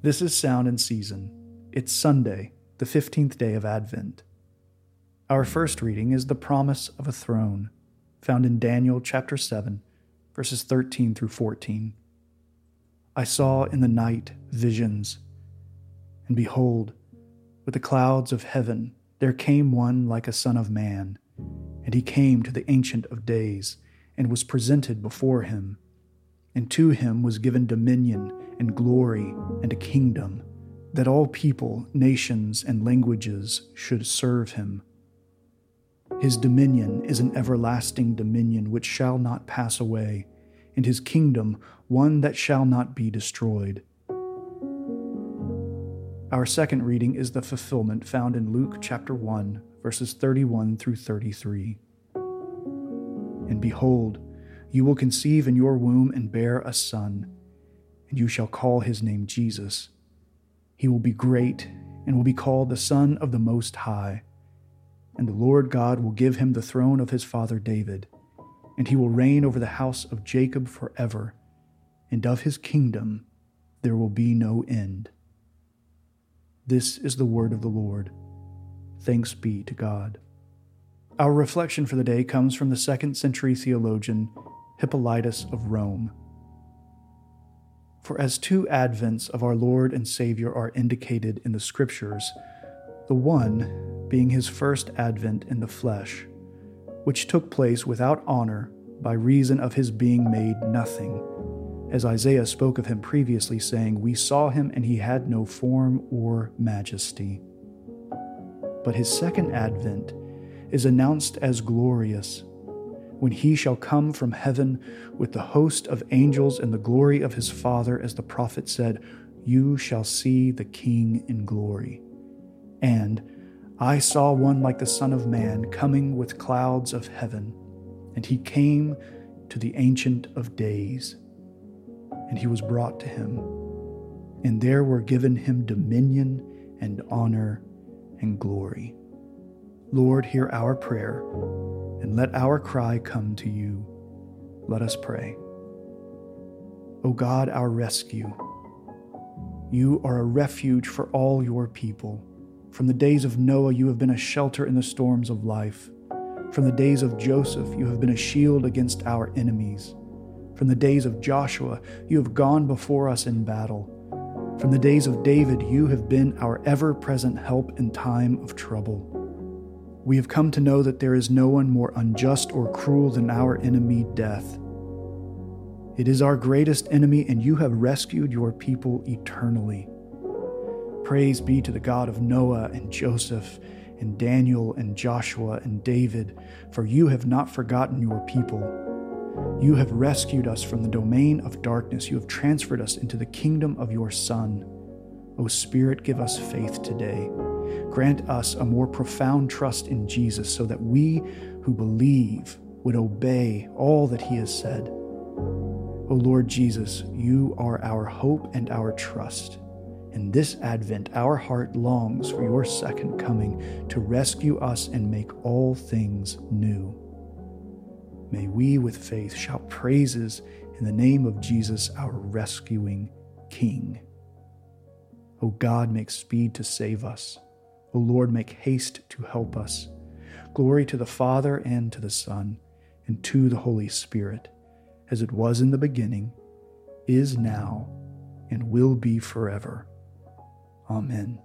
This is Sound and Season. It's Sunday, the 15th day of Advent. Our first reading is the promise of a throne, found in Daniel chapter 7, verses 13 through 14. I saw in the night visions, and behold, with the clouds of heaven there came one like a son of man, and he came to the Ancient of Days, and was presented before him. And to him was given dominion and glory and a kingdom, that all people, nations, and languages should serve him. His dominion is an everlasting dominion which shall not pass away, and his kingdom one that shall not be destroyed. Our second reading is the fulfillment found in Luke chapter 1, verses 31 through 33. And behold, you will conceive in your womb and bear a son and you shall call his name Jesus. He will be great and will be called the Son of the Most High. And the Lord God will give him the throne of his father David, and he will reign over the house of Jacob forever, and of his kingdom there will be no end. This is the word of the Lord. Thanks be to God. Our reflection for the day comes from the second century theologian Hippolytus of Rome. For as two advents of our Lord and Savior are indicated in the Scriptures, the one being his first advent in the flesh, which took place without honor by reason of his being made nothing, as Isaiah spoke of him previously, saying, We saw him and he had no form or majesty. But his second advent is announced as glorious when he shall come from heaven with the host of angels and the glory of his Father, as the prophet said, You shall see the King in glory. And I saw one like the Son of Man coming with clouds of heaven, and he came to the Ancient of Days, and he was brought to him, and there were given him dominion and honor and glory. Lord, hear our prayer and let our cry come to you. Let us pray. O God, our rescue, you are a refuge for all your people. From the days of Noah, you have been a shelter in the storms of life. From the days of Joseph, you have been a shield against our enemies. From the days of Joshua, you have gone before us in battle. From the days of David, you have been our ever present help in time of trouble. We have come to know that there is no one more unjust or cruel than our enemy, death. It is our greatest enemy, and you have rescued your people eternally. Praise be to the God of Noah and Joseph and Daniel and Joshua and David, for you have not forgotten your people. You have rescued us from the domain of darkness. You have transferred us into the kingdom of your Son. O Spirit, give us faith today. Grant us a more profound trust in Jesus so that we who believe would obey all that he has said. O Lord Jesus, you are our hope and our trust. In this Advent, our heart longs for your second coming to rescue us and make all things new. May we, with faith, shout praises in the name of Jesus, our rescuing King. O God, make speed to save us. O Lord, make haste to help us. Glory to the Father, and to the Son, and to the Holy Spirit, as it was in the beginning, is now, and will be forever. Amen.